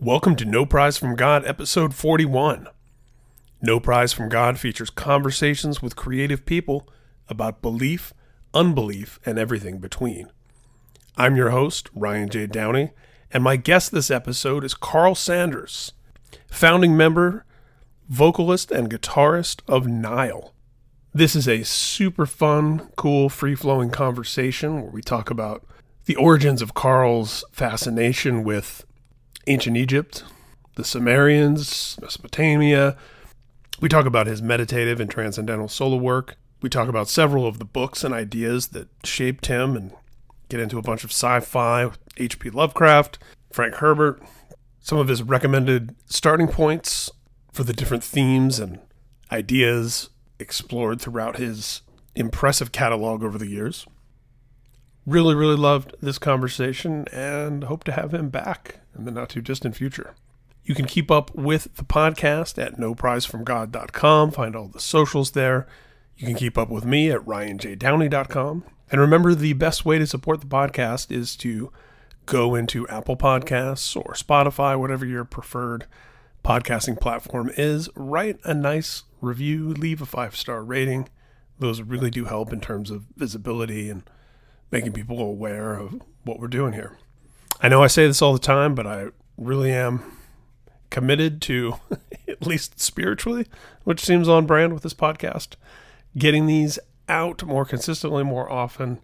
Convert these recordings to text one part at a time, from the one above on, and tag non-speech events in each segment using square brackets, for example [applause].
Welcome to No Prize from God, episode 41. No Prize from God features conversations with creative people about belief, unbelief, and everything between. I'm your host, Ryan J. Downey, and my guest this episode is Karl Sanders, founding member, vocalist, and guitarist of Nile. This is a super fun, cool, free flowing conversation where we talk about the origins of Karl's fascination with ancient Egypt, the Sumerians, Mesopotamia. We talk about his meditative and transcendental solo work. We talk about several of the books and ideas that shaped him and get into a bunch of sci fi, H.P. Lovecraft, Frank Herbert, some of his recommended starting points for the different themes and ideas explored throughout his impressive catalog over the years. Really, really loved this conversation and hope to have him back in the not too distant future. You can keep up with the podcast at noprizefromgod.com, find all the socials there. You can keep up with me at ryanjdowney.com. And remember, the best way to support the podcast is to go into Apple Podcasts or Spotify, whatever your preferred podcasting platform is. Write a nice review, leave a five star rating. Those really do help in terms of visibility and making people aware of what we're doing here. I know I say this all the time, but I really am committed to, [laughs] at least spiritually, which seems on brand with this podcast, getting these out more consistently, more often.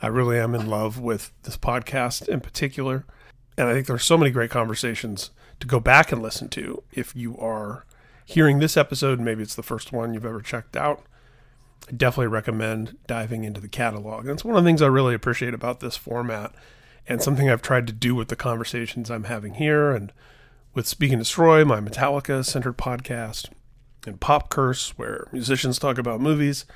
I really am in love with this podcast in particular. And I think there's so many great conversations to go back and listen to if you are hearing this episode. Maybe it's the first one you've ever checked out. I definitely recommend diving into the catalog. And it's one of the things I really appreciate about this format and something I've tried to do with the conversations I'm having here and with Speak N' Destroy, my Metallica centered podcast, and Pop Curse, where musicians talk about movies,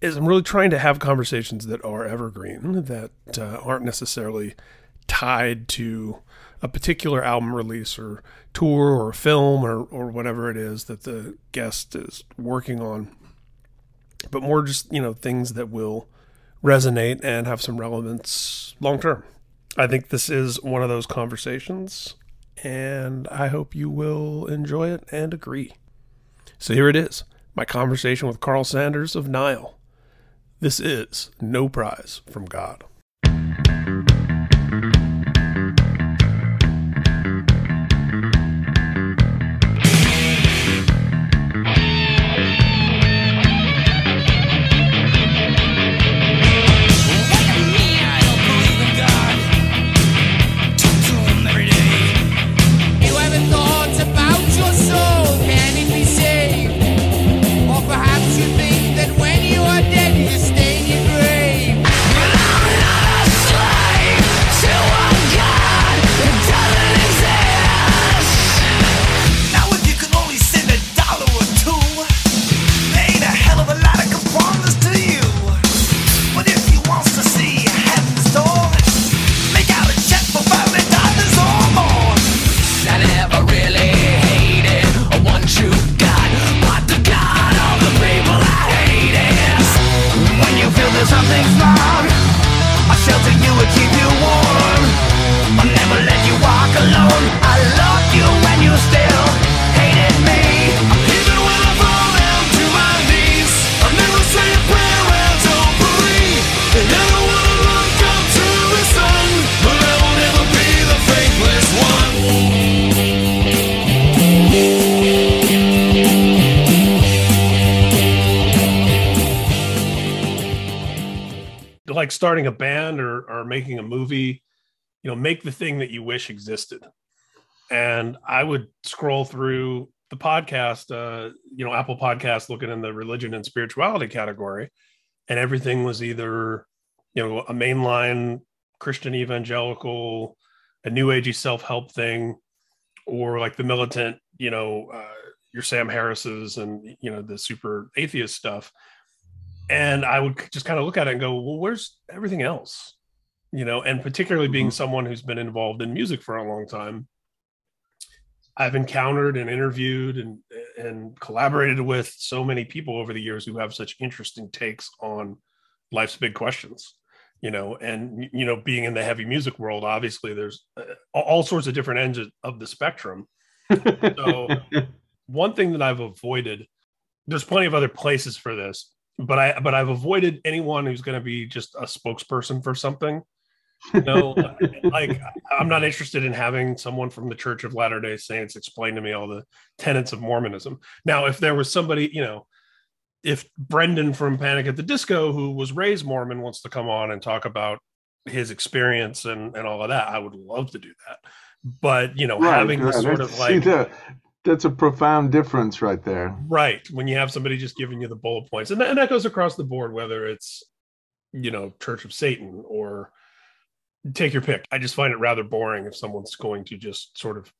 is I'm really trying to have conversations that are evergreen, that uh, aren't necessarily tied to a particular album release or tour or film or, or whatever it is that the guest is working on but more just, you know, things that will resonate and have some relevance long term. I think this is one of those conversations, and I hope you will enjoy it and agree. So here it is my conversation with Karl Sanders of Nile. This is No Prize from God. Starting a band or or making a movie, you know, make the thing that you wish existed. And I would scroll through the podcast, uh, you know, Apple Podcast, looking in the religion and spirituality category, and everything was either, you know, a mainline Christian evangelical, a new agey self help thing, or like the militant, you know, uh, your Sam Harris's and you know the super atheist stuff and I would just kind of look at it and go, well, where's everything else? You know, and particularly being mm-hmm. someone who's been involved in music for a long time, I've encountered and interviewed and and collaborated with so many people over the years who have such interesting takes on life's big questions. you know, and you know, being in the heavy music world, obviously there's uh, all sorts of different ends of the spectrum. so [laughs] one thing that I've avoided, there's plenty of other places for this, but I but I've avoided anyone who's going to be just a spokesperson for something. You know, [laughs] like I'm not interested in having someone from the Church of Latter Day Saints explain to me all the tenets of Mormonism. Now, if there was somebody, you know, if Brendan from Panic at the Disco, who was raised Mormon, wants to come on and talk about his experience and, and all of that, I would love to do that. But you know, right, having right. sort of like [laughs] that, that's a profound difference right there. Right. When you have somebody just giving you the bullet points, and that, and that goes across the board, whether it's you know, Church of Satan or take your pick. I just find it rather boring if someone's going to just sort of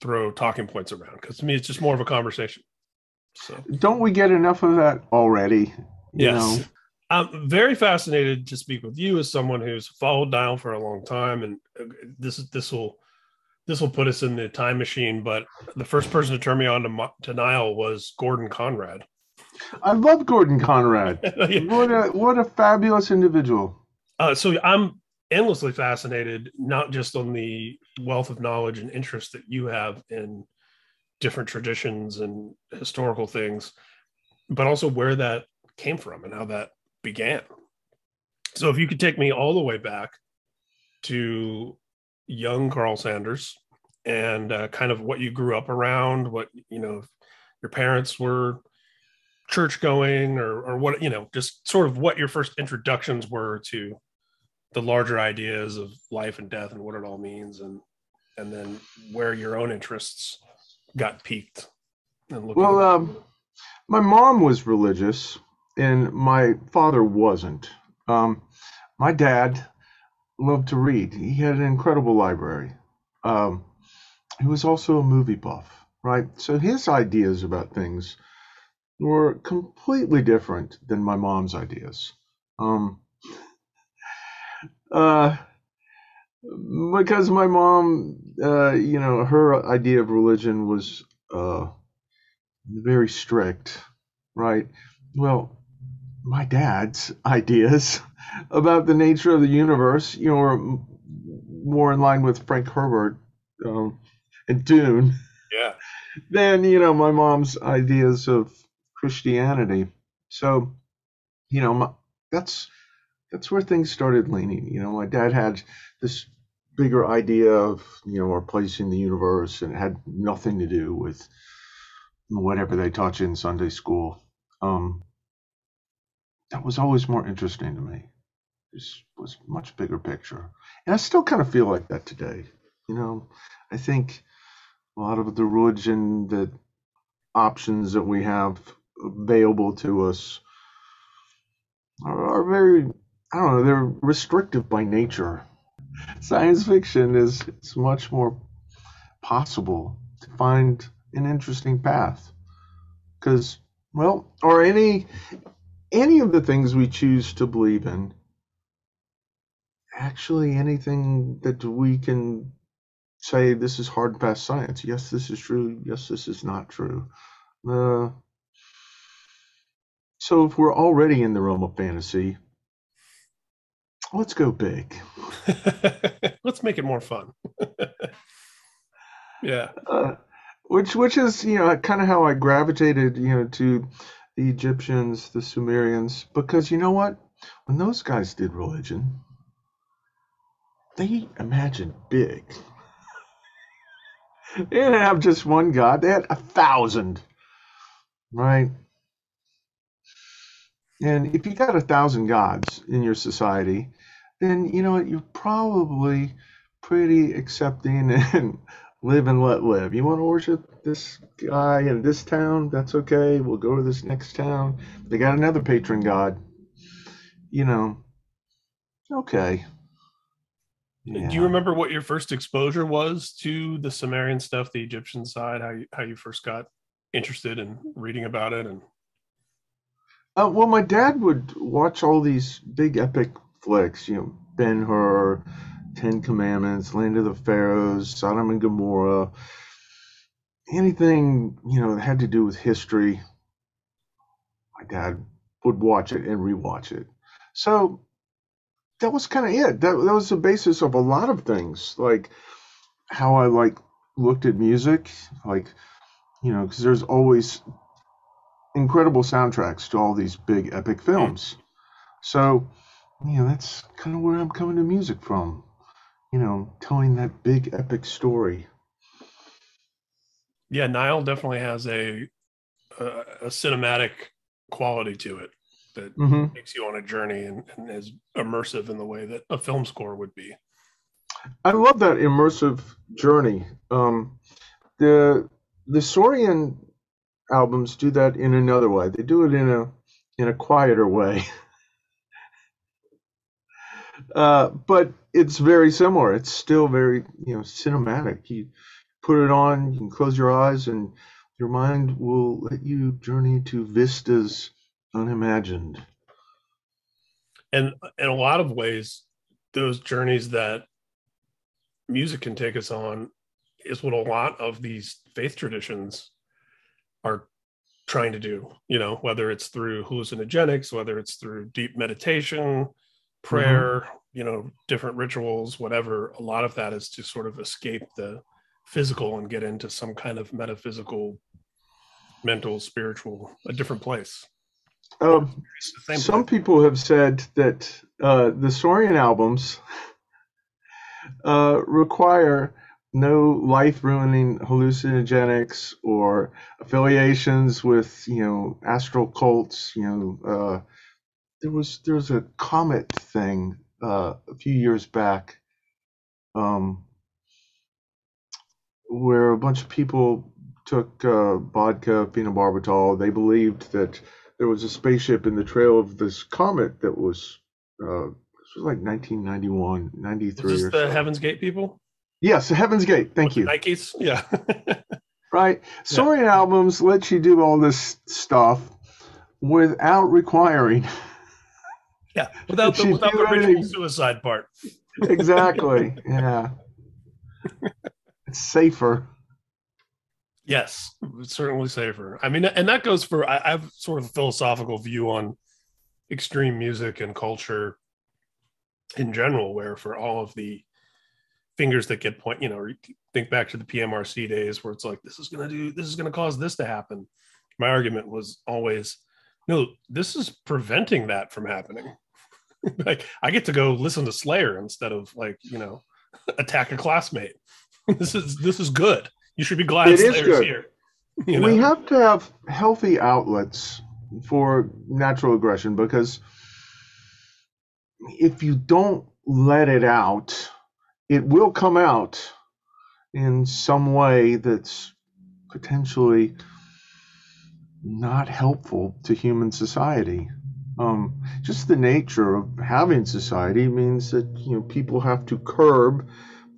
throw talking points around because to me it's just more of a conversation. So don't we get enough of that already? Yes. Know? I'm very fascinated to speak with you as someone who's followed Nile for a long time, and uh, this this will this will put us in the time machine. But the first person to turn me on to, to Nile was Gordon Conrad. I love Gordon Conrad. [laughs] yeah. What a what a fabulous individual. Uh, so I'm endlessly fascinated, not just on the wealth of knowledge and interest that you have in different traditions and historical things, but also where that came from and how that began. So if you could take me all the way back to young Karl Sanders and uh, kind of what you grew up around, what you know, your parents were church going or or what you know, just sort of what your first introductions were to the larger ideas of life and death and what it all means and and then where your own interests got peaked? well, um, my mom was religious, and my father wasn't. Um, my dad loved to read. He had an incredible library. Um, he was also a movie buff, right? So his ideas about things were completely different than my mom's ideas. Um, [sighs] uh, because my mom, uh, you know, her idea of religion was uh, very strict, right? Well, my dad's [laughs] ideas about the nature of the universe, you know, were more in line with Frank Herbert um, and Dune. Yeah. [laughs] Than you know my mom's ideas of Christianity. So, you know, my, that's that's where things started leaning. You know, my dad had this bigger idea of you know our place in the universe, and it had nothing to do with whatever they taught you in Sunday school. Um, that was always more interesting to me. Was much bigger picture, and I still kind of feel like that today. You know, I think a lot of the religion, the options that we have available to us are, are very I don't know, they're restrictive by nature. Science fiction is, is much more possible to find an interesting path. Because, well, or any any of the things we choose to believe in, actually anything that we can say this is hard and fast science. Yes, this is true. Yes, this is not true. Uh, so if we're already in the realm of fantasy, Let's go big. [laughs] Let's make it more fun. [laughs] yeah. Uh, which which is you know kind of how I gravitated you know to the Egyptians, the Sumerians, because you know what? When those guys did religion, they imagined big. they didn't have just one god; they had a thousand, right? And if you got a thousand gods in your society, then you know you're probably pretty accepting [laughs] and live and let live. You want to worship this guy in this town? That's okay. We'll go to this next town. They got another patron god. You know, okay. Yeah. Do you remember what your first exposure was to the Sumerian stuff, the Egyptian side? How you, how you first got interested in reading about it and uh, well, my dad would watch all these big epic flicks, you know, Ben Hur, Ten Commandments, Land of the Pharaohs, Sodom and Gomorrah, anything, you know, that had to do with history. My dad would watch it and rewatch it. So that was kind of it. That that was the basis of a lot of things, like how I like looked at music, like you know, because there's always incredible soundtracks to all these big epic hmm. films. So, you know, that's kind of where I'm coming to music from. You know, telling that big epic story. Yeah, Nile definitely has a a, a cinematic quality to it that hmm takes you on a journey and, and is immersive in the way that a film score would be. I love that immersive journey. Um, the the Saurian albums do that in another way. They do it in a in a quieter way. [laughs] Uh, but it's very similar. It's still very, you know, cinematic. You put it on, you can close your eyes, and your mind will let you journey to vistas unimagined. And in a lot of ways, those journeys that music can take us on is what a lot of these faith traditions are trying to do, you know, whether it's through hallucinogenics, whether it's through deep meditation, mm-hmm. prayer, you know, different rituals, whatever. A lot of that is to sort of escape the physical and get into some kind of metaphysical, mental, spiritual, a different place. Um, It's the same Some people have said that uh, the Saurian albums [laughs] uh, require no life-ruining hallucinogenics or affiliations with, you know, astral cults. You know, uh, there was there was a comet thing uh, a few years back, um, where a bunch of people took uh, vodka, phenobarbital. They believed that there was a spaceship in the trail of this comet that was uh, this was like 1991, 93 Was this the so. Heaven's Gate people? Yes, Heaven's Gate. Thank With you. Nikes? Yeah. [laughs] Right. Saurian albums let you do all this stuff without requiring. [laughs] yeah. Without [laughs] the without the ritual suicide part. exactly. Yeah. It's safer. Yes, certainly safer. I mean, and that goes for I, I have sort of a philosophical view on extreme music and culture in general, where for all of the fingers that get point, you know, think back to the PMRC days where it's like this is gonna do this is gonna cause this to happen. My argument was always, no, this is preventing that from happening. [laughs] like I get to go listen to Slayer instead of like, you know, attack a classmate. [laughs] this is this is good. You should be glad It is Slayer's good. here. You know? We have to have healthy outlets for natural aggression because if you don't let it out, it will come out in some way that's potentially not helpful to human society. Um, just the nature of having society means that you know people have to curb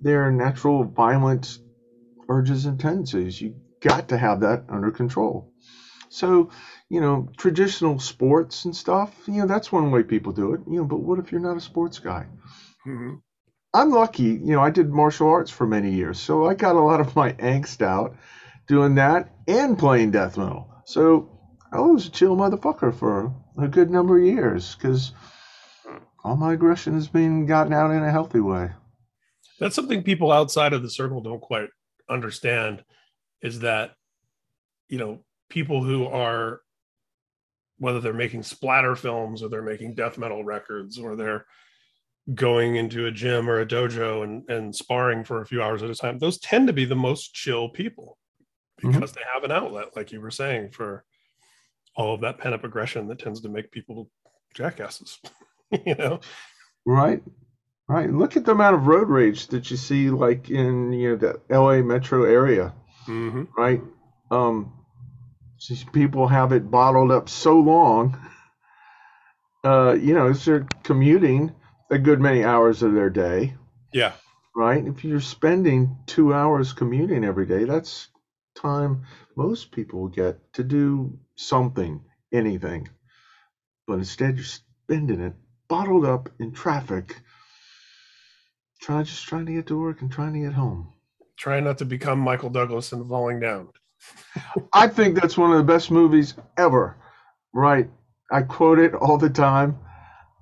their natural violent urges and tendencies. You got to have that under control. So, you know, traditional sports and stuff, you know, that's one way people do it. You know, but what if you're not a sports guy? Mhm. I'm lucky, you know, I did martial arts for many years, so I got a lot of my angst out doing that and playing death metal. So I was a chill motherfucker for a good number of years because all my aggression is being gotten out in a healthy way. That's something people outside of the circle don't quite understand is that, you know, people who are, whether they're making splatter films or they're making death metal records or they're going into a gym or a dojo and, and sparring for a few hours at a time, those tend to be the most chill people mm-hmm. because they have an outlet, like you were saying, for all of that pent up aggression that tends to make people jackasses, [laughs] you know? Right. Right. Look at the amount of road rage that you see like in you know the LA metro area, hmm right? Um these people have it bottled up so long. Uh, you know, they're commuting a good many hours of their day, Yeah. right? If you're spending two hours commuting every day, that's time most people get to do something, anything. But instead, you're spending it bottled up in traffic, trying just trying to get to work and trying to get home. Try not to become Michael Douglas and falling down. [laughs] I think that's one of the best movies ever. Right? I quote it all the time.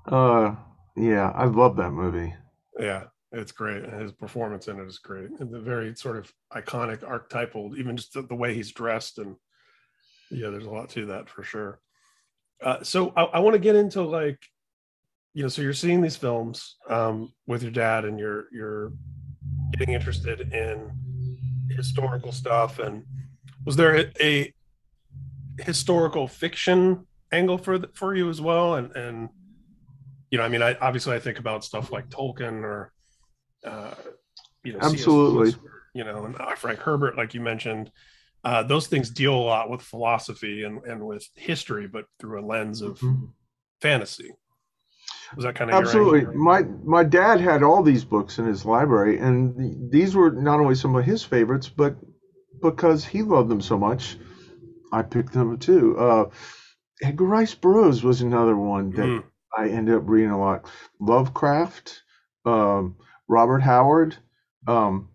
Uh, Yeah, I love that movie. Yeah, it's great. His performance in it is great. And the very sort of iconic archetypal, even just the, the way he's dressed and yeah, there's a lot to that for sure. Uh, so I, I want to get into like, you know, so you're seeing these films um, with your dad, and you're you're getting interested in historical stuff. And was there a, a historical fiction angle for the, for you as well? And and you know, I mean, I obviously I think about stuff like Tolkien or uh, you know, absolutely, Lewis, you know, and uh, Frank Herbert, like you mentioned uh, those things deal a lot with philosophy and, and with history, but through a lens of mm-hmm. fantasy. Was that kind of absolutely? My my dad had all these books in his library, and these were not only some of his favorites, but because he loved them so much, I picked them too. Uh, Edgar Rice Burroughs was another one that mm. I ended up reading a lot. Lovecraft, um, Robert Howard, um,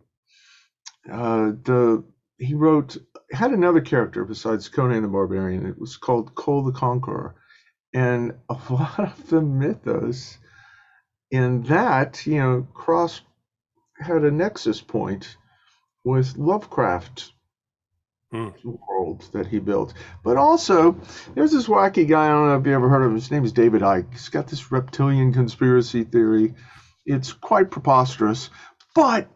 uh, the he wrote had another character besides Conan the Barbarian. It was called Kull the Conqueror, and a [laughs] lot of the mythos in that, you know, cross had a nexus point with Lovecraft hmm. world that he built. But also, there's this wacky guy. I don't know if you ever heard of him. His name is David Icke. He's got this reptilian conspiracy theory. It's quite preposterous, but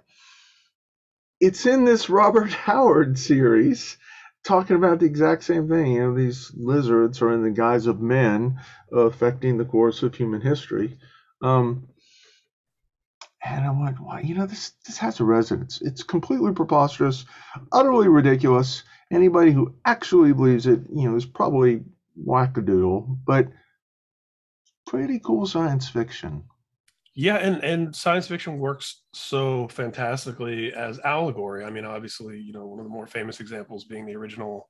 it's in this Robert [laughs] Howard series talking about the exact same thing. You know, these lizards are in the guise of men affecting the course of human history. Um, and I'm like, well, you know, this this has a resonance. It's completely preposterous, utterly ridiculous. Anybody who actually believes it, you know, is probably wackadoodle, but pretty cool science fiction. Yeah, and and science fiction works so fantastically as allegory. I mean, obviously, you know, one of the more famous examples being the original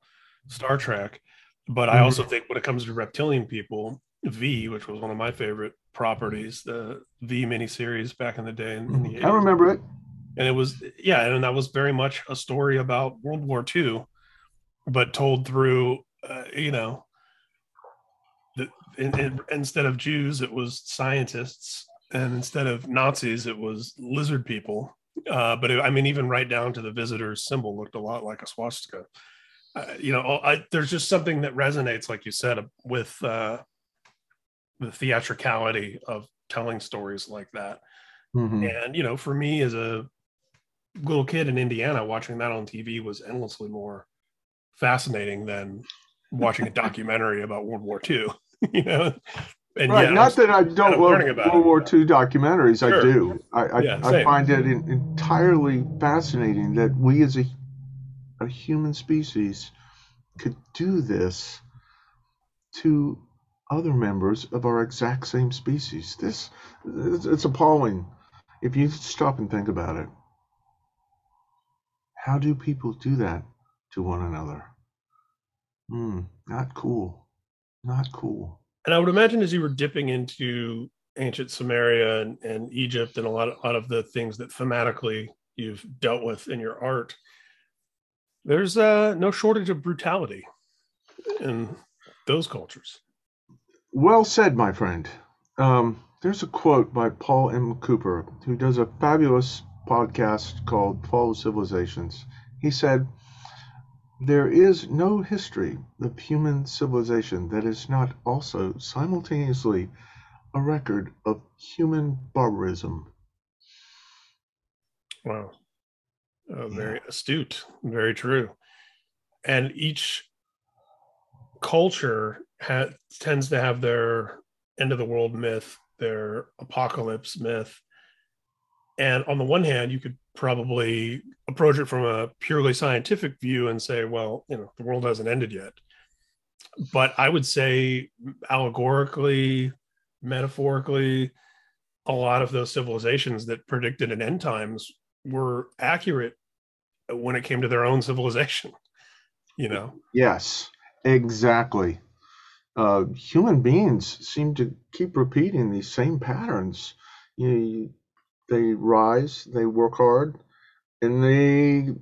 Star Trek, but mm-hmm. I also think when it comes to reptilian people, V, which was one of my favorite properties, the V miniseries back in the day. In, in the I remember it. And it was yeah, and that was very much a story about World War II, but told through uh, you know the, in, in, instead of Jews, it was scientists and instead of Nazis, it was lizard people. Uh, but it, I mean, even right down to the visitor's symbol looked a lot like a swastika. Uh, you know, I, there's just something that resonates, like you said, with uh, the theatricality of telling stories like that. Mm-hmm. And you know, for me as a little kid in Indiana, watching that on TV was endlessly more fascinating than watching a [laughs] documentary about World War II. [laughs] you know, and right. Yeah, Not that I don't love World War II documentaries. Sure. I do. I I, yeah, I find it in, entirely fascinating that we as a a human species could do this to other members of our exact same species. This it's, it's appalling if you stop and think about it. How do people do that to one another? Hmm, not cool. Not cool and I would imagine as you were dipping into ancient Sumeria and, and Egypt and a lot of, a lot of the things that thematically you've dealt with in your art, there's uh, no shortage of brutality in those cultures. Well said, my friend. Um, there's a quote by Paul M. Cooper, who does a fabulous podcast called Fall of Civilizations. He said, there is no history of human civilization that is not also simultaneously a record of human barbarism. Wow. Oh, very yeah. astute, very true. And each culture ha- tends to have their end of the world myth, their apocalypse myth. And on the one hand, you could probably approach it from a purely scientific view and say, well, you know, the world hasn't ended yet. But I would say allegorically, metaphorically, a lot of those civilizations that predicted an end times were accurate when it came to their own [laughs] civilization. You know? Yes, exactly. Uh, human beings seem to keep repeating these same patterns. You, they rise, they work hard, and they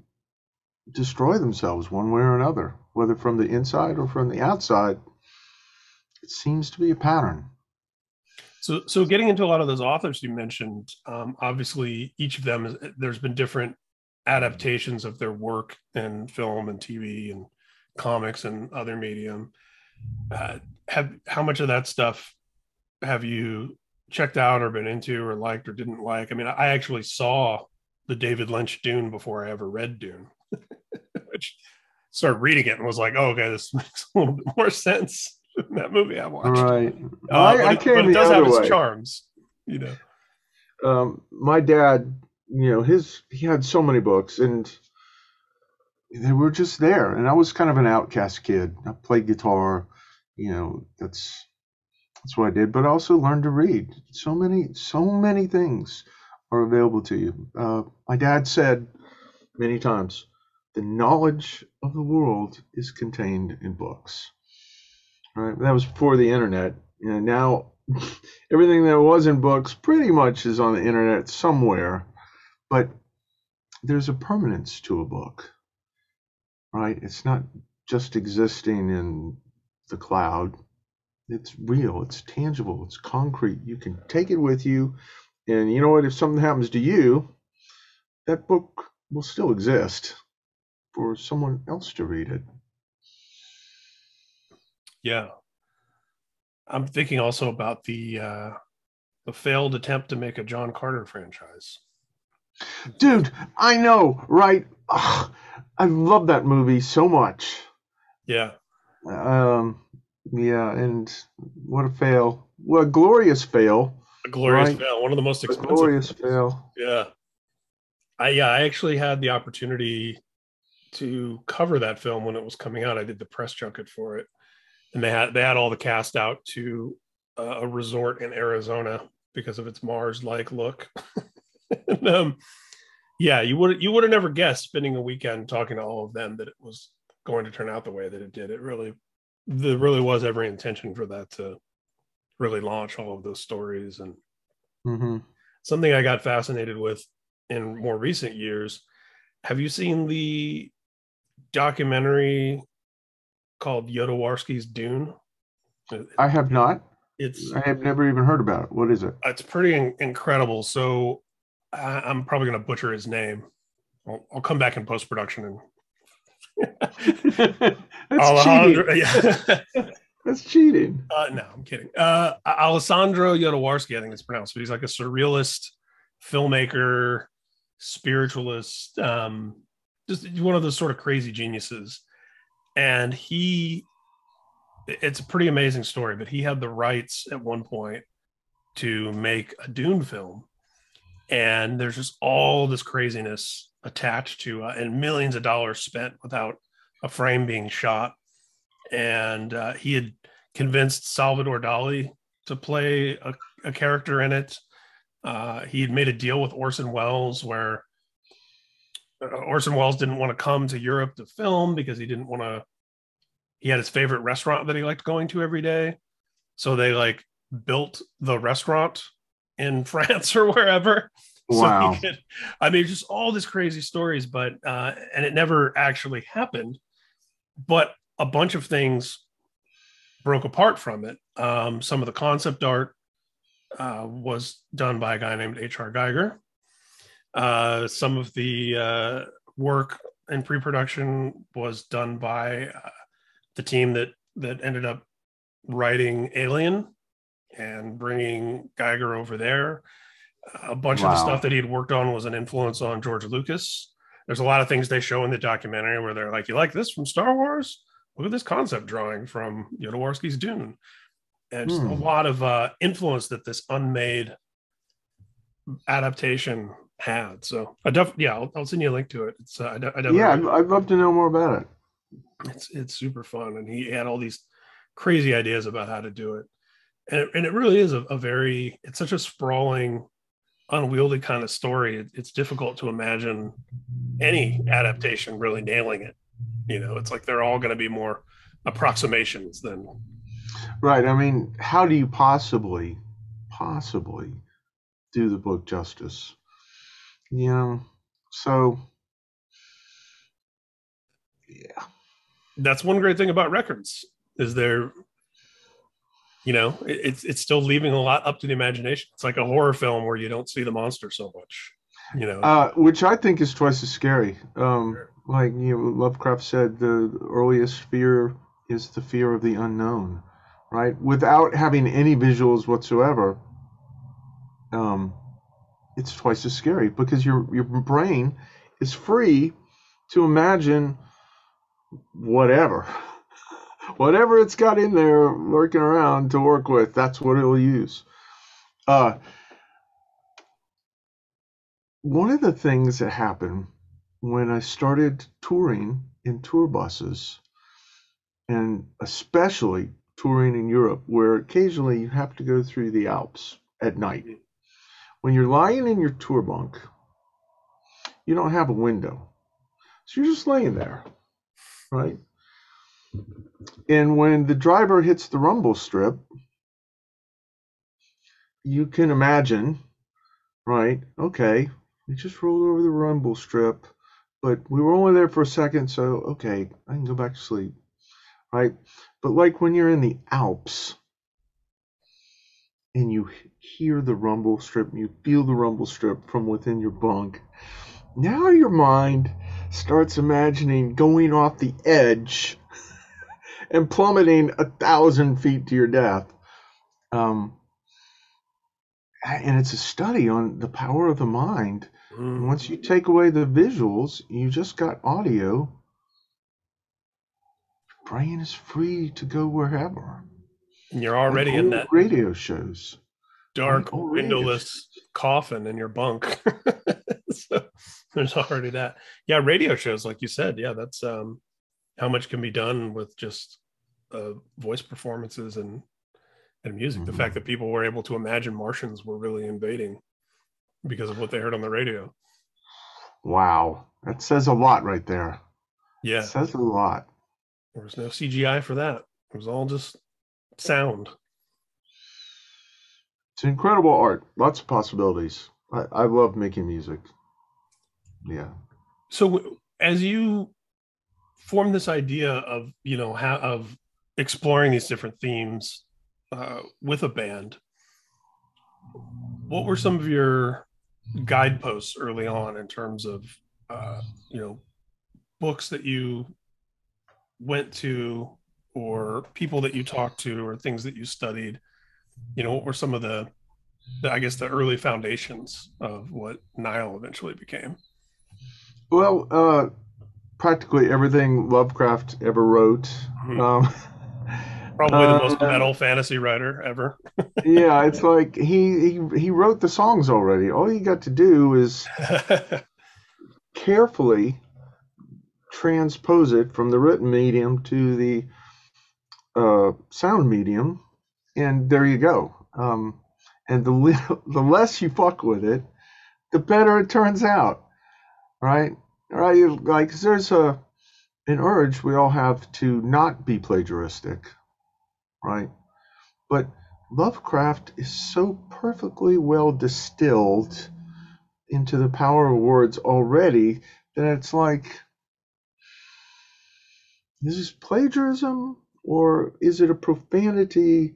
destroy themselves one way or another, whether from the inside or from the outside. It seems to be a pattern. So, so getting into a lot of those authors you mentioned, um, obviously each of them, is, there's been different adaptations of their work in film and TV and comics and other medium. Uh, have how much of that stuff have you checked out or been into or liked or didn't like? I mean, I actually saw the David Lynch Dune before I ever read Dune. [laughs] Which started reading it and was like, oh, okay, this [laughs] makes a little bit more sense than that movie I watched. Right. Uh, I, but I it, but it does have its charms, you know. um, my dad, you know, his he had so many books, and they were just there. And I was kind of an outcast kid. I played guitar, you know. That's that's what I did. But I also learned to read. So many, so many things are available to you. Uh, my dad said many times, the knowledge of the world is contained in books. Right. That was before the internet. Know, now [laughs] everything that was in books pretty much is on the internet somewhere, but there's a permanence to a book, right? It's not just existing in the cloud. It's real, it's tangible, it's concrete. You can take it with you. And you know what? If something happens to you, that book will still exist for someone else to read it. Yeah. I'm thinking also about the uh the failed attempt to make a John Carter franchise. Dude, I know, right? Ugh, I love that movie so much. Yeah. Um, yeah, and what a fail. What a glorious fail. A glorious Right. fail. One of the most A expensive. glorious fail. Yeah. I yeah, I actually had the opportunity to cover that film when it was coming out. I did the press junket for it. And they had they had all the cast out to uh, a resort in Arizona because of its Mars-like look. [laughs] and, um, yeah, you would you would have never guessed spending a weekend talking to all of them that it was going to turn out the way that it did. It really there really was every intention for that to really launch all of those stories and hmm something I got fascinated with in more recent years. Have you seen the documentary called Jodorowsky's Dune? I have not. It's I have never even heard about it. What is it? it's pretty in- incredible. So I, I'm probably going to butcher his name. I'll, I'll come back in post production and Alejandro. cheating. Yeah. [laughs] That's cheating. Uh, no, I'm kidding. Uh, Alessandro Jodorowsky, I think it's pronounced, but he's like a surrealist filmmaker, spiritualist, um, just one of those sort of crazy geniuses. And he, it's a pretty amazing story, but he had the rights at one point to make a Dune film. And there's just all this craziness attached to, uh, and millions of dollars spent without a frame being shot and uh, he had convinced Salvador Dali to play a, a character in it. Uh, he had made a deal with Orson Welles where uh, Orson Welles didn't want to come to Europe to film because he didn't want to. He had his favorite restaurant that he liked going to every day, so they like built the restaurant in [laughs] France or wherever. [laughs] Wow. So could, I mean, just all these crazy stories, but uh, and it never actually happened. But a bunch of things broke apart from it. Um, some of the concept art uh, was done by a guy named H.R. Giger. Uh, some of the uh, work in pre-production was done by uh, the team that that ended up writing Alien and bringing Giger over there. A bunch of the stuff that he had worked on was an influence on George Lucas. There's a lot of things they show in the documentary where they're like, "You like this from Star Wars? Look at this concept drawing from Jodorowsky's Dune." And just a Hmm. lot of uh, influence that this unmade adaptation had. So I def yeah, I'll, I'll send you a link to it. It's uh, I, de- I definitely Yeah, I'd, I'd love to know more about it. it's it's super fun and he had all these crazy ideas about how to do it and it, and it really is a, a very it's such a sprawling unwieldy kind of story it, it's difficult to imagine any adaptation really nailing it you know it's like they're all going to be more approximations than Right. I mean, how do you possibly, possibly do the book justice? You know, so yeah. that's one great thing about records is they're you know, it, it's it's still leaving a lot up to the imagination. It's like a horror film where you don't see the monster so much. You know, Uh, which I think is twice as scary. Um, like you know, Lovecraft said, the earliest fear is the fear of the unknown, right? Without having any visuals whatsoever, um, it's twice as scary because your your brain is free to imagine whatever, whatever it's got in there lurking around to work with. That's what it'll use. Uh, one of the things that happened when I started touring in tour buses, and especially touring in Europe, where occasionally you have to go through the Alps at night. When you're lying in your tour bunk, you don't have a window. So you're just laying there, right? And when the driver hits the rumble strip, you can imagine, right? Okay, we just rolled over the rumble strip, but we were only there for a second, so okay, I can go back to sleep, right? But like when you're in the Alps and you hear the rumble strip, you feel the rumble strip from within your bunk, now your mind starts imagining going off the edge and plummeting a thousand feet to your death. Um, and it's a study on the power of the mind. Mm. once you take away the visuals, you just got audio. Brain is free to go wherever. And you're already in that radio shows. dark, Like windowless shows. coffin in your bunk. [laughs] so there's already that. Yeah, radio shows, like you said. Yeah, that's um, how much can be done with just uh, voice performances and and music. The Mhm. fact that people were able to imagine Martians were really invading because of what they heard on the radio. Wow, that says a lot right there. Yeah, It says a lot. there was no CGI for that. It was all just sound. It's incredible art. Lots of possibilities. I, I love making music. Yeah. so as you form this idea of you know how of exploring these different themes uh, with a band. What were some of your guideposts early on in terms of uh, you know books that you went to or people that you talked to or things that you studied? You know what were some of the, the i guess the early foundations of what nile eventually became? Well, uh, practically everything Lovecraft ever wrote. Mhm. Um, Probably the most Uh, metal fantasy writer ever. [laughs] yeah, it's like he, he he wrote the songs already. All you got to do is [laughs] carefully transpose it from the written medium to the uh, sound medium, and there you go. Um, and the [laughs] the less you fuck with it, the better it turns out, right? Right? You- Like there's a an urge we all have to not be plagiaristic, right? But Lovecraft is so perfectly well distilled into the power of words already that it's like is this plagiarism or is it a profanity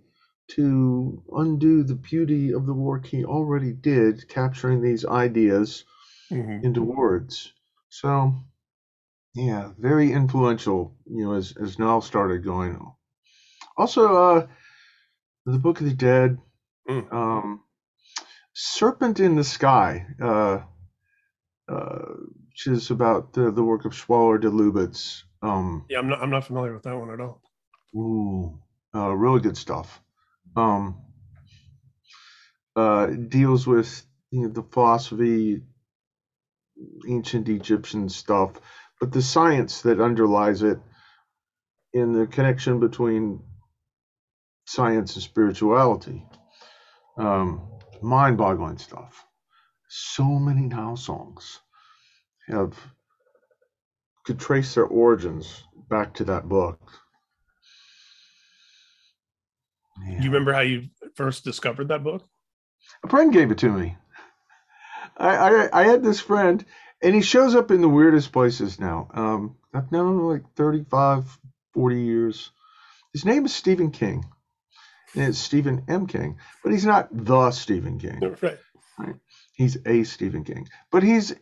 to undo the beauty of the work he already did capturing these ideas Mhm. into words so yeah very influential you know as, as Nile started going also uh the book of the dead Mm. um serpent in the sky uh uh which is about the, the work of Schwaller de Lubicz um Yeah, I'm not. I'm not familiar with that one at all. Ooh, uh, really good stuff. Um, uh, deals with you know, the philosophy, ancient Egyptian stuff, but the science that underlies it, in the connection between science and spirituality. Um, mind-boggling stuff. So many Nile songs have could trace their origins back to that book. Yeah. You remember how you first discovered that book? A friend gave it to me. I, I I had this friend, and he shows up in the weirdest places now. Um, I've known him like 35, 40 years. His name is Stephen King, And it's Stephen M. King, but he's not the Stephen King. Right. Right. He's a Stephen King, but he's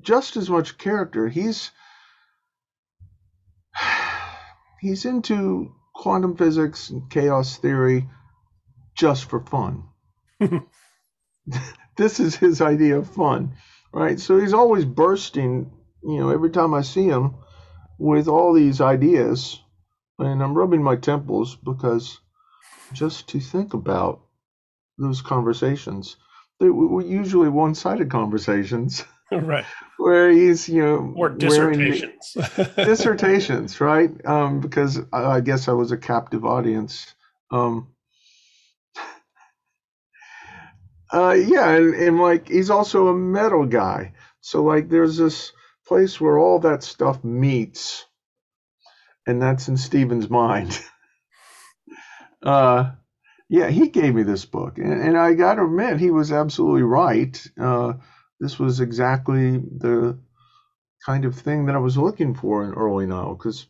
just as much character. He's [sighs] he's into quantum physics and chaos theory just for fun. [laughs] [laughs] this is his idea of fun, right? So he's always bursting, you know, every time I see him with all these ideas, and I'm rubbing my temples because just to think about those conversations, they were usually one-sided conversations. [laughs] [laughs] right. Where he's, you know, or dissertations. dissertations, [laughs] right? Um, because I, I, guess I was a captive audience. Um, uh, yeah, and, and like he's also a metal guy. So like there's this place where all that stuff meets, and that's in Stephen's mind. [laughs] uh, yeah, he gave me this book, and, and I got to admit he was absolutely right. Uh, this was exactly the kind of thing that I was looking for in early novel because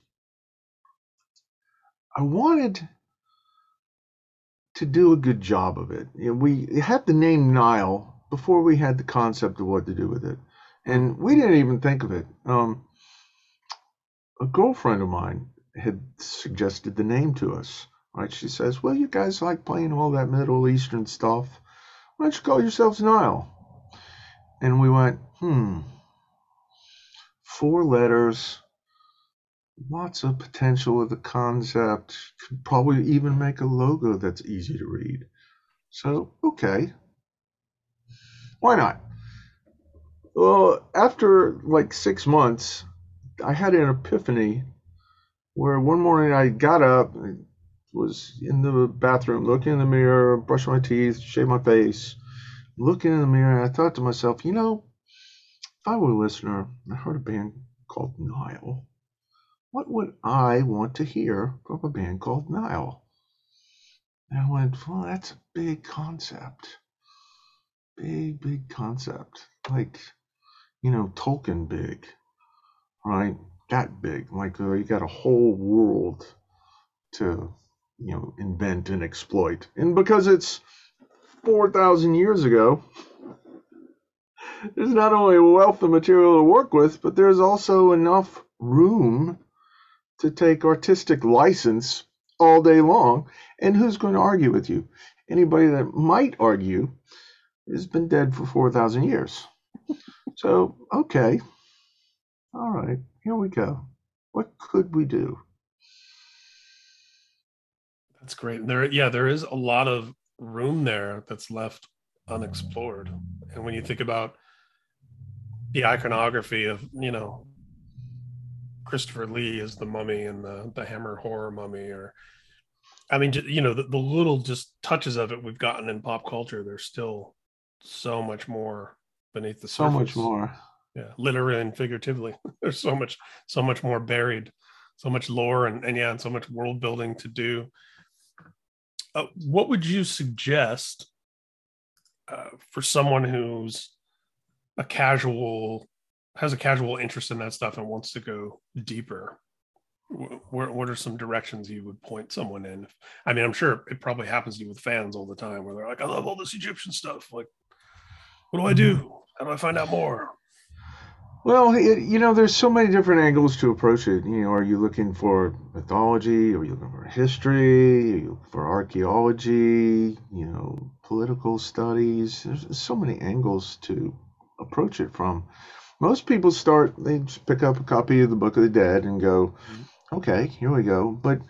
I wanted to do a good job of it. You know, we had the name Nile before we had the concept of what to do with it, and we didn't even think of it. Um, a girlfriend of mine had suggested the name to us. Right? She says, "Well, you guys like playing all that Middle Eastern stuff. Why don't you call yourselves Nile?" And we went, "Hmm." Four letters, lots of potential with the concept. Could probably even make a logo that's easy to read. So, okay. Why not? Well, after like six months, I had an epiphany where one morning I got up, was in the bathroom, looking in the mirror, brushing my teeth, shave my face, looking in the mirror, and I thought to myself, you know, if I were a listener, I heard a band called Nile what would I want to hear from a band called Nile? And I went, well, that's a big concept. Big, big concept. Like, you know, Tolkien big, right? That big. Like, uh, you got a whole world to, you know, invent and exploit. And because it's 4,000 years ago, there's not only a wealth of material to work with, but there's also enough room to take artistic license all day long. And who's going to argue with you? Anybody that might argue has been dead for 4,000 years. so, okay. All right, here we go. What could we do? That's great. There, yeah, there is a lot of room there that's left unexplored. And when you think about the iconography of, you know, Christopher Lee as the mummy and the the Hammer horror mummy, or I mean, you know, the, the little just touches of it we've gotten in pop culture. There's still so much more beneath the surface. So much more. Yeah, literally and figuratively. [laughs] There's so much, so much more buried, so much lore and, and yeah, and so much world building to do. Uh, what would you suggest uh, for someone who's a casual has a casual interest in that stuff and wants to go deeper. What, what are some directions you would point someone in? I mean i'm sure it probably happens to you with fans all the time where they're like i love all this egyptian stuff. Like what do i do? Mm-hmm. how do i find out more? Well it, you know there's so many different angles to approach it. You know are you looking for mythology? Are you looking for history? Are you for archaeology? You know political studies? There's so many angles to approach it from most people start they just pick up a copy of the book of the dead and go mm-hmm. okay here we go. But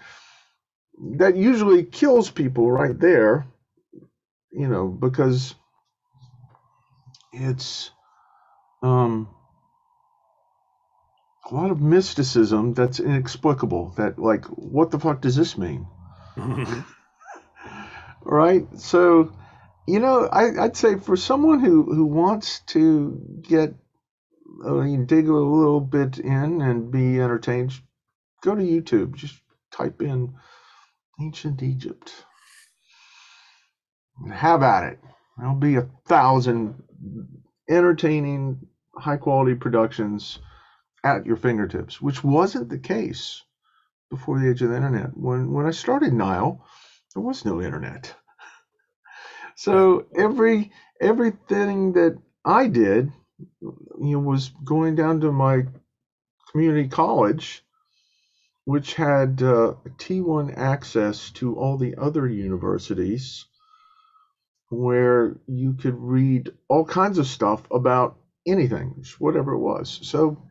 that usually kills people right there you know because it's um a lot of mysticism that's inexplicable that like what the fuck does this mean? [laughs] Right? So you know I, i'd say for someone who who wants to get uh, you dig a little bit in and be entertained, go to YouTube. Just type in ancient Egypt. Have at it. There'll be a thousand entertaining, high quality productions at your fingertips, which wasn't the case before the age of the internet. When when I started Nile, there was no internet. [laughs] So every everything that I did, you know, was going down to my community college, which had uh, T1 access to all the other universities, where you could read all kinds of stuff about anything, whatever it was. So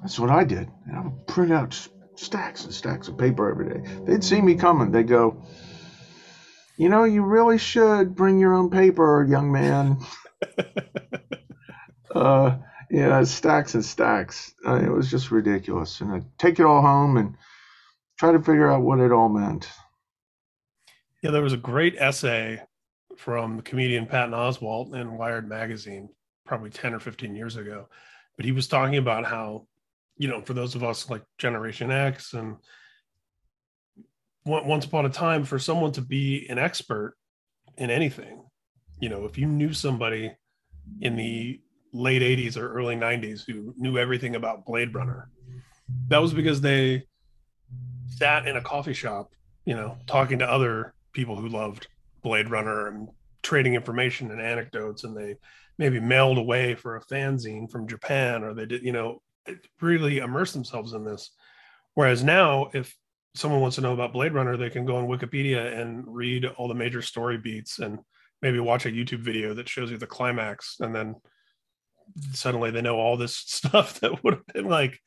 that's what I did. And I would print out stacks and stacks of paper every day. They'd see me coming. They'd go, You know, you really should bring your own paper, young man. [laughs] uh, yeah, stacks and stacks. Uh, it was just ridiculous. And I'd take it all home and try to figure out what it all meant. Yeah, there was a great essay from the comedian Patton Oswalt in Wired magazine, probably 10 or 15 years ago. But he was talking about how, you know, for those of us like Generation X and once upon a time, for someone to be an expert in anything, you know, if you knew somebody in the late 80s or early 90s who knew everything about Blade Runner, that was because they sat in a coffee shop, you know, talking to other people who loved Blade Runner and trading information and anecdotes, and they maybe mailed away for a fanzine from Japan, or they did, you know, really immerse themselves in this. Whereas now, if someone wants to know about Blade Runner, they can go on Wikipedia and read all the major story beats and maybe watch a YouTube video that shows you the climax, and then suddenly they know all this [laughs] stuff that would have been like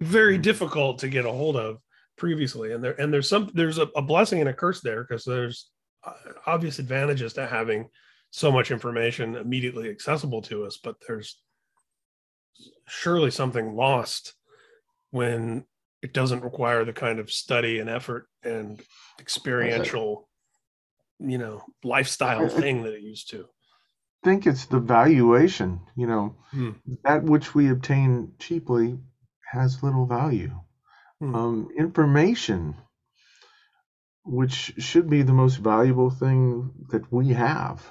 very difficult to get a hold of previously. And there and there's some there's a, a blessing and a curse there because there's uh, obvious advantages to having so much information immediately accessible to us but there's surely something lost when it doesn't require the kind of study and effort and experiential you know lifestyle thing that it used to think it's the valuation you know hmm. that which we obtain cheaply has little value hmm. um, information, which should be the most valuable thing that we have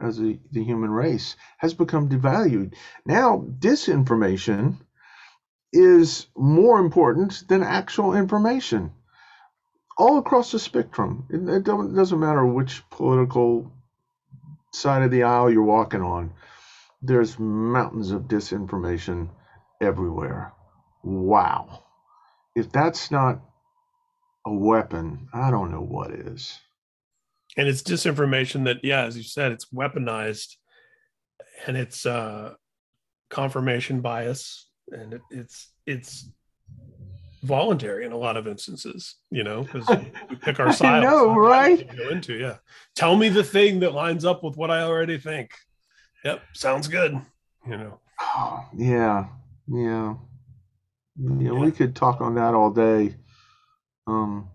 as a, the human race, has become devalued. Now, disinformation is more important than actual information all across the spectrum. It, it doesn't matter which political side of the aisle you're walking on, there's mountains of disinformation everywhere. Wow if that's not a weapon, I don't know what is. And it's disinformation that, yeah, as you said, it's weaponized and it's uh, confirmation bias and it, it's it's voluntary in a lot of instances, you know, because we [laughs] pick our side. know, right? Go into, yeah. Tell me the thing that lines up with what I already think. Yep, sounds good. You know. Oh, [sighs] yeah, yeah. Yeah, we could talk on that all day. Um,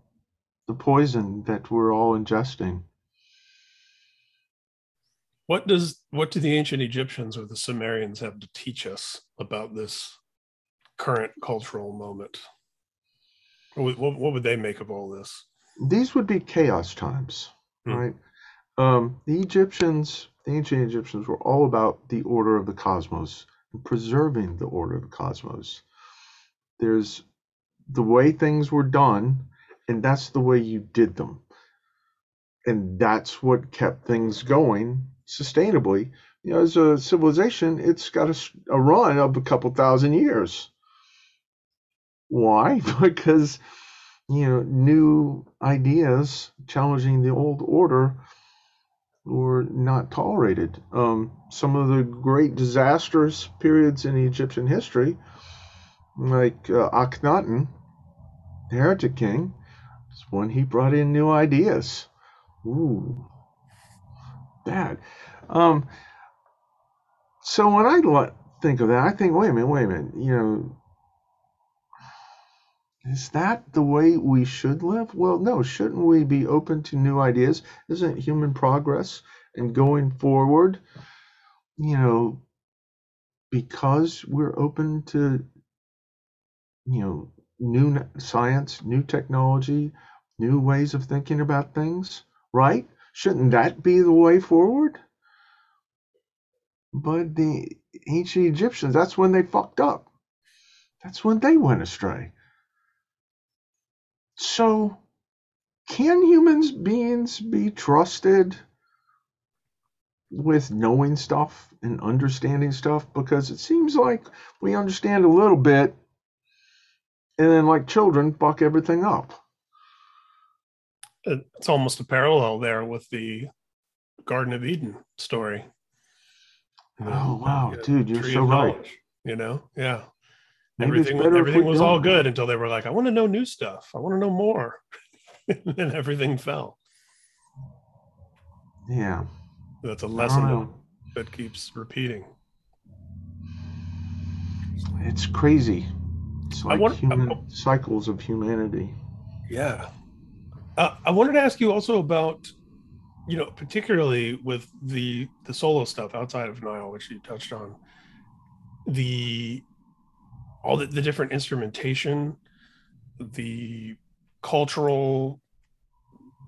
the poison that we're all ingesting. What does what do the ancient Egyptians or the Sumerians have to teach us about this current cultural moment? What, what, what would they make of all this? These would be chaos times, hmm. right? Um, the Egyptians, the ancient Egyptians, were all about the order of the cosmos and preserving the order of the cosmos. There's the way things were done, and that's the way you did them. And that's what kept things going sustainably. You know, as a civilization, it's got a, a run of a couple thousand years. Why? [laughs] because, you know, new ideas challenging the old order were not tolerated. Um, some of the great disastrous periods in Egyptian history like uh, Akhenaten, the heretic king, is when he brought in new ideas. Ooh, bad. Um, so when I think of that, I think, wait a minute, wait a minute, you know, is that the way we should live? Well, no, shouldn't we be open to new ideas? Isn't human progress and going forward, you know, because we're open to you know, new science, new technology, new ways of thinking about things, right? Shouldn't that be the way forward? But the ancient Egyptians, that's when they fucked up. That's when they went astray. So can humans beings be trusted with knowing stuff and understanding stuff? Because it seems like we understand a little bit and then, like children, buck everything up. It's almost a parallel there with the Garden of Eden story. Oh mm-hmm. wow, dude, you're so right. You know, yeah. Everything everything was all good until they were like, I want to know new stuff. I want to know more. [laughs] and everything fell. Yeah. That's a lesson that keeps repeating. It's crazy. It's like want, human cycles of humanity. Yeah. Uh, I wanted to ask you also about, you know, particularly with the the solo stuff outside of Nile, which you touched on, the all the, the different instrumentation, the cultural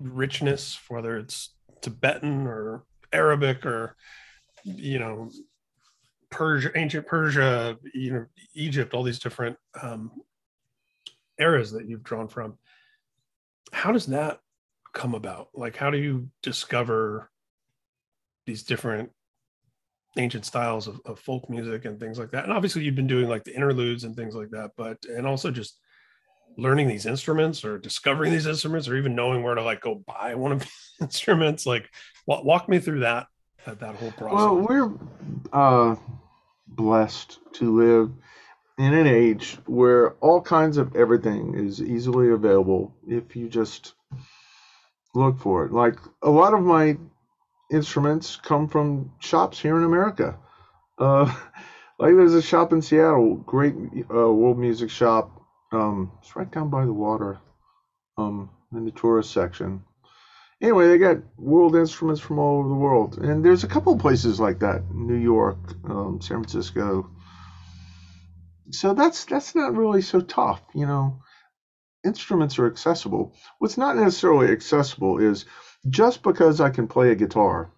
richness, whether it's Tibetan or Arabic or you know Persia, ancient Persia, you know Egypt, all these different um, eras that you've drawn from. How does that come about? Like, how do you discover these different ancient styles of, of folk music and things like that? And obviously, you've been doing like the interludes and things like that, but and also just learning these instruments or discovering these instruments or even knowing where to like go buy one of [laughs] these instruments. Like walk, walk me through that that whole process. Well we're uh blessed to live in an age where all kinds of everything is easily available if you just look for it. Like a lot of my instruments come from shops here in america uh [laughs] like there's a shop in seattle great uh, world music shop um, it's right down by the water, um, in the tourist section. Anyway, they got world instruments from all over the world, and there's a couple places like that: New York, um, San Francisco. So that's that's not really so tough, you know. Instruments are accessible. What's not necessarily accessible is just because I can play a guitar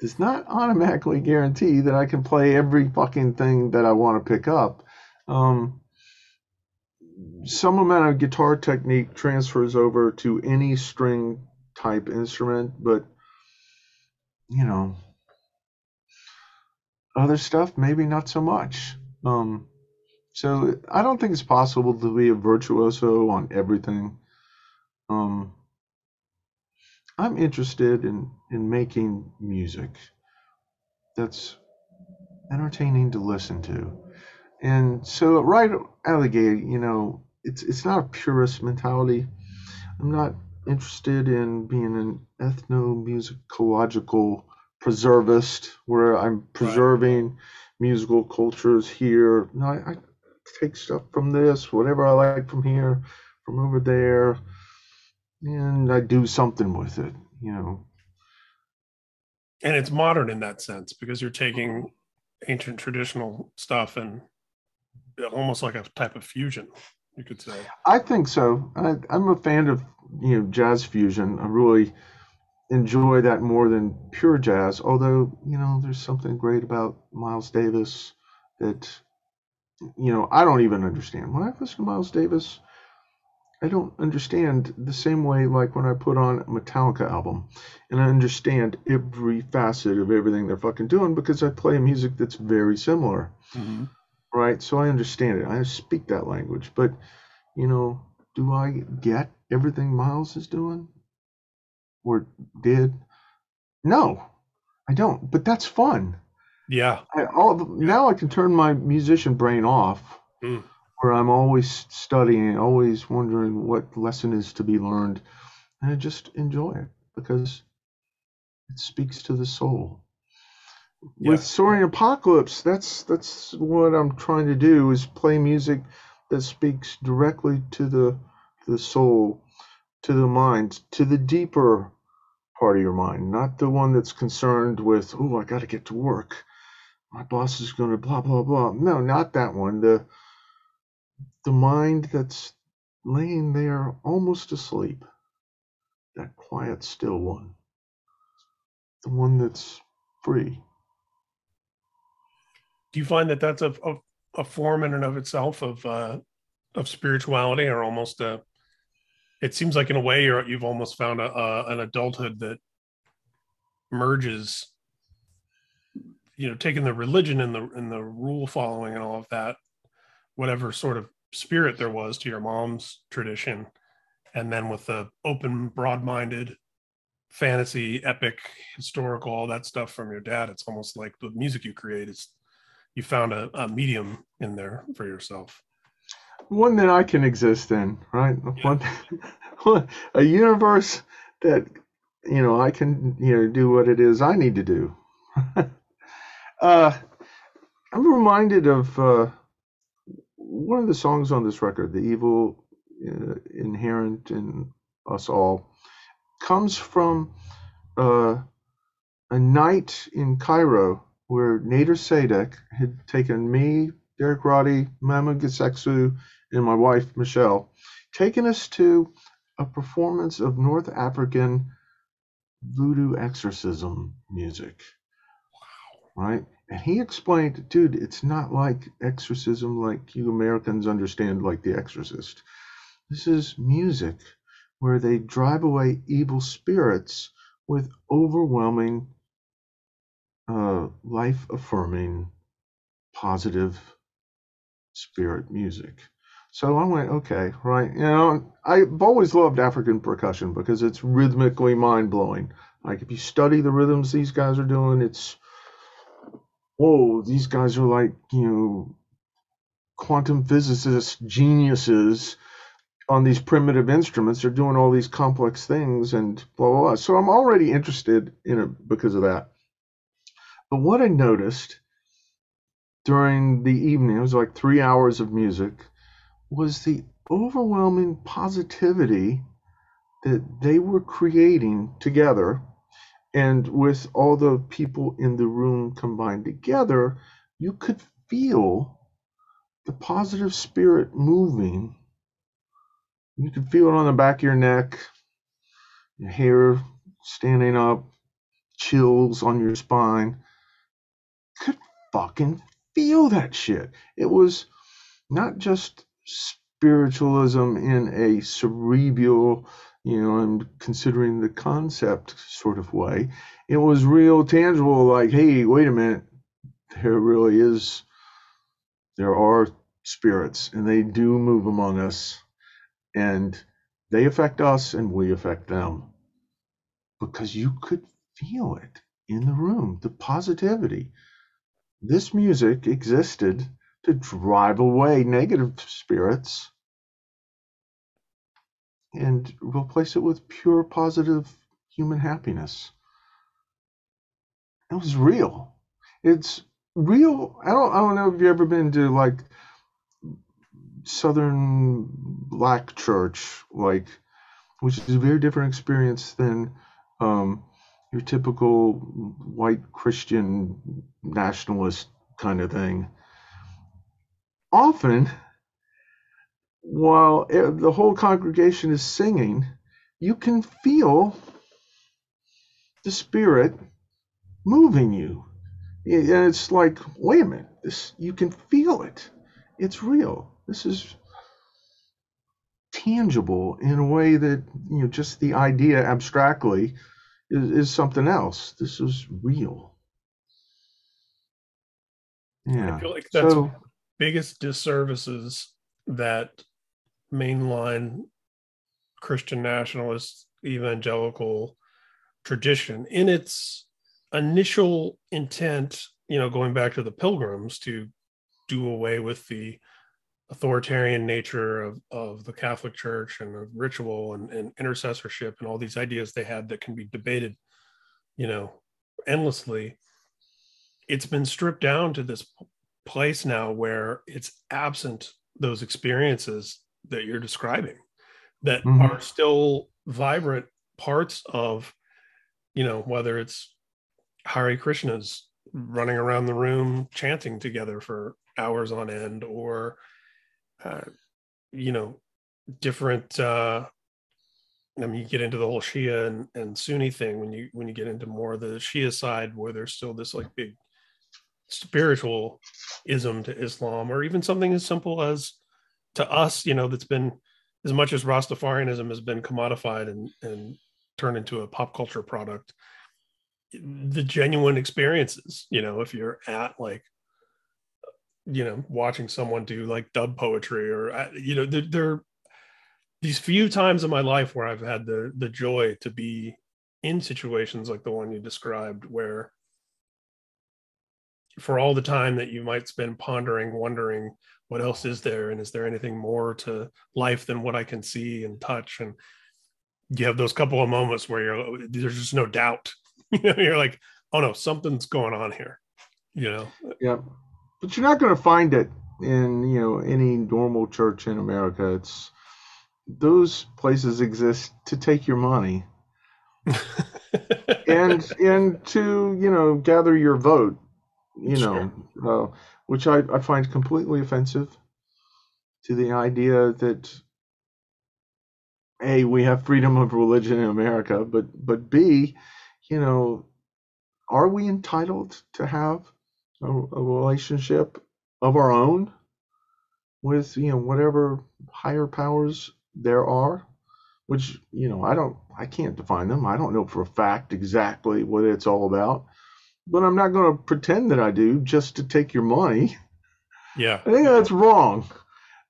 does not automatically guarantee that I can play every fucking thing that I want to pick up. Um, some amount of guitar technique transfers over to any string type instrument, but you know, other stuff maybe not so much. Um, so I don't think it's possible to be a virtuoso on everything. Um, I'm interested in in making music that's entertaining to listen to. And so right out of the gate, you know, it's it's not a purist mentality. I'm not interested in being an ethnomusicological preservist where I'm preserving right. musical cultures here. No, I, I, take stuff from this, whatever I like from here, from over there, and I do something with it, you know. And it's modern in that sense because you're taking ancient traditional stuff and uh, almost like a type of fusion you could say. I think so. I, am a fan of you know jazz fusion. I really enjoy that more than pure jazz. Although you know, there's something great about Miles Davis that you know I don't even understand. When I listen to Miles Davis, I don't understand the same way like when I put on a Metallica album and I understand every facet of everything they're fucking doing because I play music that's very similar. Mm-hmm right? So I understand it. I speak that language. But, you know, do I get everything Miles is doing or did? No, I don't. But that's fun. Yeah. I, all now I can turn my musician brain off, mm. Where I'm always studying, always wondering what lesson is to be learned, and I just enjoy it because it speaks to the soul yeah. with Saurian Apocalypse, that's that's what I'm trying to do is play music that speaks directly to the the soul, to the mind, to the deeper part of your mind, not the one that's concerned with, oh, I got to get to work. My boss is going to blah blah blah. No, not that one. The the mind that's laying there almost asleep. That quiet, still one. The one that's free do you find that that's a, a, a form in and of itself of uh, of spirituality or almost a it seems like in a way you're, you've almost found a, a, an adulthood that merges you know taking the religion and the and the rule following and all of that whatever sort of spirit there was to your mom's tradition and then with the open broad-minded fantasy epic historical all that stuff from your dad it's almost like the music you create is you found a, a medium in there for yourself one that I can exist in, right? Yeah. One, a universe that you know I can you know do what it is I need to do. [laughs] uh, I'm reminded of uh, one of the songs on this record, "The Evil uh, Inherent in Us All," comes from uh, a night in Cairo where Nader Sadek had taken me, Derek Roddy, Mahmoud Geseksu, and my wife Michelle, taken us to a performance of North African voodoo exorcism music. Wow. Right? And he explained, dude, it's not like exorcism like you Americans understand, like The Exorcist. This is music where they drive away evil spirits with overwhelming, uh, life affirming, positive spirit music. So I went, okay, right. You know, I've always loved African percussion because it's rhythmically mind blowing. Like if you study the rhythms these guys are doing, it's whoa, these guys are like, you know, quantum physicists, geniuses on these primitive instruments. They're doing all these complex things and blah, blah, blah. So I'm already interested in it because of that. But what I noticed during the evening, it was like three hours of music was the overwhelming positivity that they were creating together. And with all the people in the room combined together, you could feel the positive spirit moving. You could feel it on the back of your neck, your hair standing up, chills on your spine. Could fucking feel that shit. It was not just spiritualism in a cerebral, you know, I'm considering the concept sort of way. It was real tangible, like, hey, wait a minute, there really is, there are spirits and they do move among us and they affect us and we affect them because you could feel it in the room, the positivity. This music existed to drive away negative spirits and replace it with pure positive human happiness. It was real. It's real. I don't I don't know if you've ever been to like Southern Black Church, like which is a very different experience than um, your typical white Christian nationalist kind of thing often, while the whole congregation is singing, you can feel the Spirit moving you. And it's like, wait a minute, this you can feel it. It's real. This is tangible in a way that you know just the idea abstractly is, is something else. This is real. Yeah. I feel like that's so, biggest disservices that mainline Christian nationalist evangelical tradition in its initial intent, you know, going back to the pilgrims to do away with the authoritarian nature of, of the Catholic Church and of ritual and, and intercessorship and all these ideas they had that can be debated, you know, endlessly. It's been stripped down to this place now where it's absent those experiences that you're describing that mm-hmm. are still vibrant parts of you know whether it's Hare Krishnas running around the room chanting together for hours on end or uh, you know different uh I mean, you get into the whole Shia and, and Sunni thing when you when you get into more of the Shia side, where there's still this like big spiritualism to Islam, or even something as simple as to us, you know, that's been as much as Rastafarianism has been commodified and and turned into a pop culture product, the genuine experiences, you know, if you're at like you know watching someone do like dub poetry or uh, you know there, there these few times in my life where i've had the the joy to be in situations like the one you described where for all the time that you might spend pondering wondering what else is there and is there anything more to life than what i can see and touch and you have those couple of moments where you're there's just no doubt [laughs] you know you're like oh no something's going on here you know yeah but you're not going to find it in you know any normal church in America. It's those places exist to take your money [laughs] and and to you know gather your vote. You sure. know, uh, which I, I find completely offensive to the idea that a we have freedom of religion in America, but but b you know are we entitled to have a, a relationship of our own with you know whatever higher powers there are? Which you know i don't i can't define them. I don't know for a fact exactly what it's all about but i'm not going to pretend that i do just to take your money. Yeah. I think that's wrong.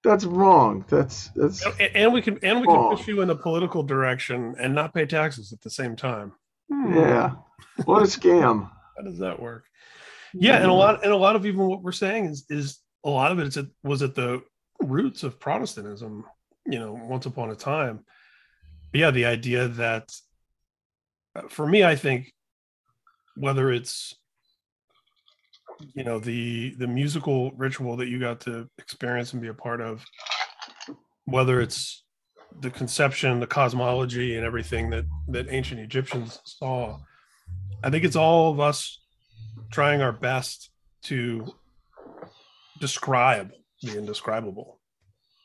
That's wrong. That's that's and, and we can and we wrong. can push you in a political direction and not pay taxes at the same time. Hmm. yeah. What a scam. [laughs] How does that work? Yeah and a lot and a lot of even what we're saying is is a lot of it is it was at the roots of protestantism you know once upon a time. But yeah the idea that uh, for me i think whether it's you know the the musical ritual that you got to experience and be a part of whether it's the conception the cosmology and everything that that ancient egyptians saw i think it's all of us trying our best to describe the indescribable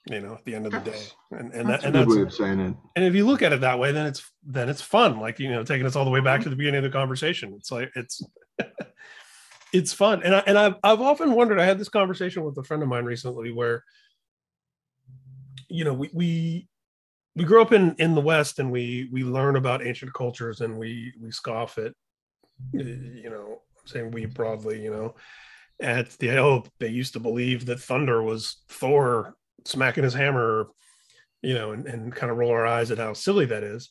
you know at the end of the day. And and, that's that, and that's way of saying it. and if you look at it that way then it's then it's fun like you know taking us all the way back mm-hmm. to the beginning of the conversation. It's like it's [laughs] it's fun. And I, and I've, I've often wondered i had this conversation with a friend of mine recently where you know we we we grew up in in the west and we we learn about ancient cultures and we we scoff at uh, you know saying we broadly, you know, at the oh, they used to believe that thunder was Thor smacking his hammer, you know, and, and kind of roll our eyes at how silly that is.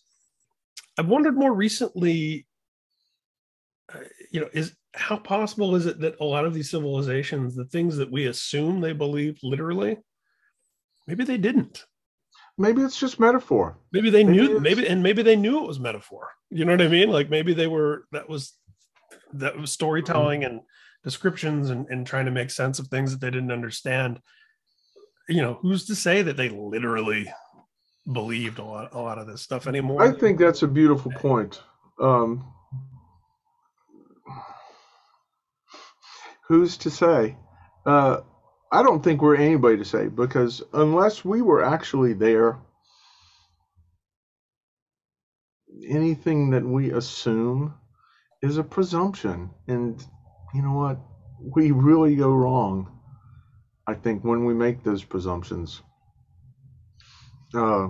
I've wondered more recently, uh, you know, is how possible is it that a lot of these civilizations, the things that we assume they believed literally, maybe they didn't. Maybe it's just metaphor. Maybe they maybe knew, maybe, and maybe they knew it was metaphor. You know what I mean? Like maybe they were, that was that was storytelling and descriptions and, and trying to make sense of things that they didn't understand you know who's to say that they literally believed a lot a lot of this stuff anymore i think that's a beautiful point um who's to say uh i don't think we're anybody to say because unless we were actually there anything that we assume is a presumption. And you know what? We really go wrong, I think, when we make those presumptions. Uh,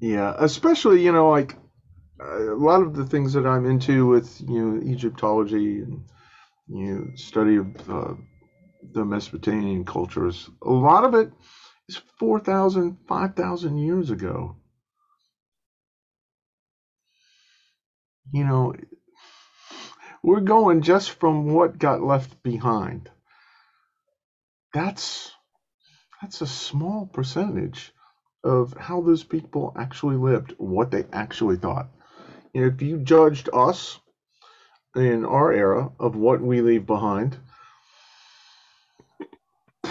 yeah, especially, you know, like a lot of the things that I'm into with, you know, Egyptology and, you know, study of uh, the Mesopotamian cultures, a lot of it is 4,000, 5,000 years ago. you know, we're going just from what got left behind. That's that's a small percentage of how those people actually lived, what they actually thought. And if you judged us in our era of what we leave behind,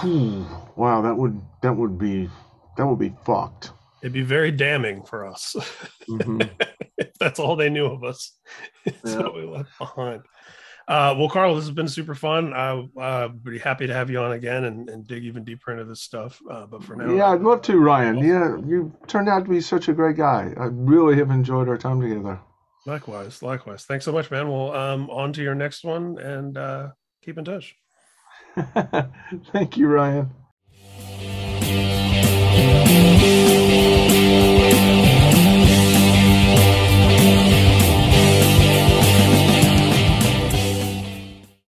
wow, that would that would be that would be fucked. It'd be very damning for us. Mm-hmm. [laughs] that's all they knew of us. [laughs] That's yeah. what we left behind. Uh, well, Karl, this has been super fun. I, uh, be happy to have you on again and, and dig even deeper into this stuff. Uh, but for now, yeah, I'd love to, Ryan. Yeah, you turned out to be such a great guy. I really have enjoyed our time together. Likewise, likewise. Thanks so much, man. Well, um, on to your next one and uh, keep in touch. [laughs] Thank you, Ryan.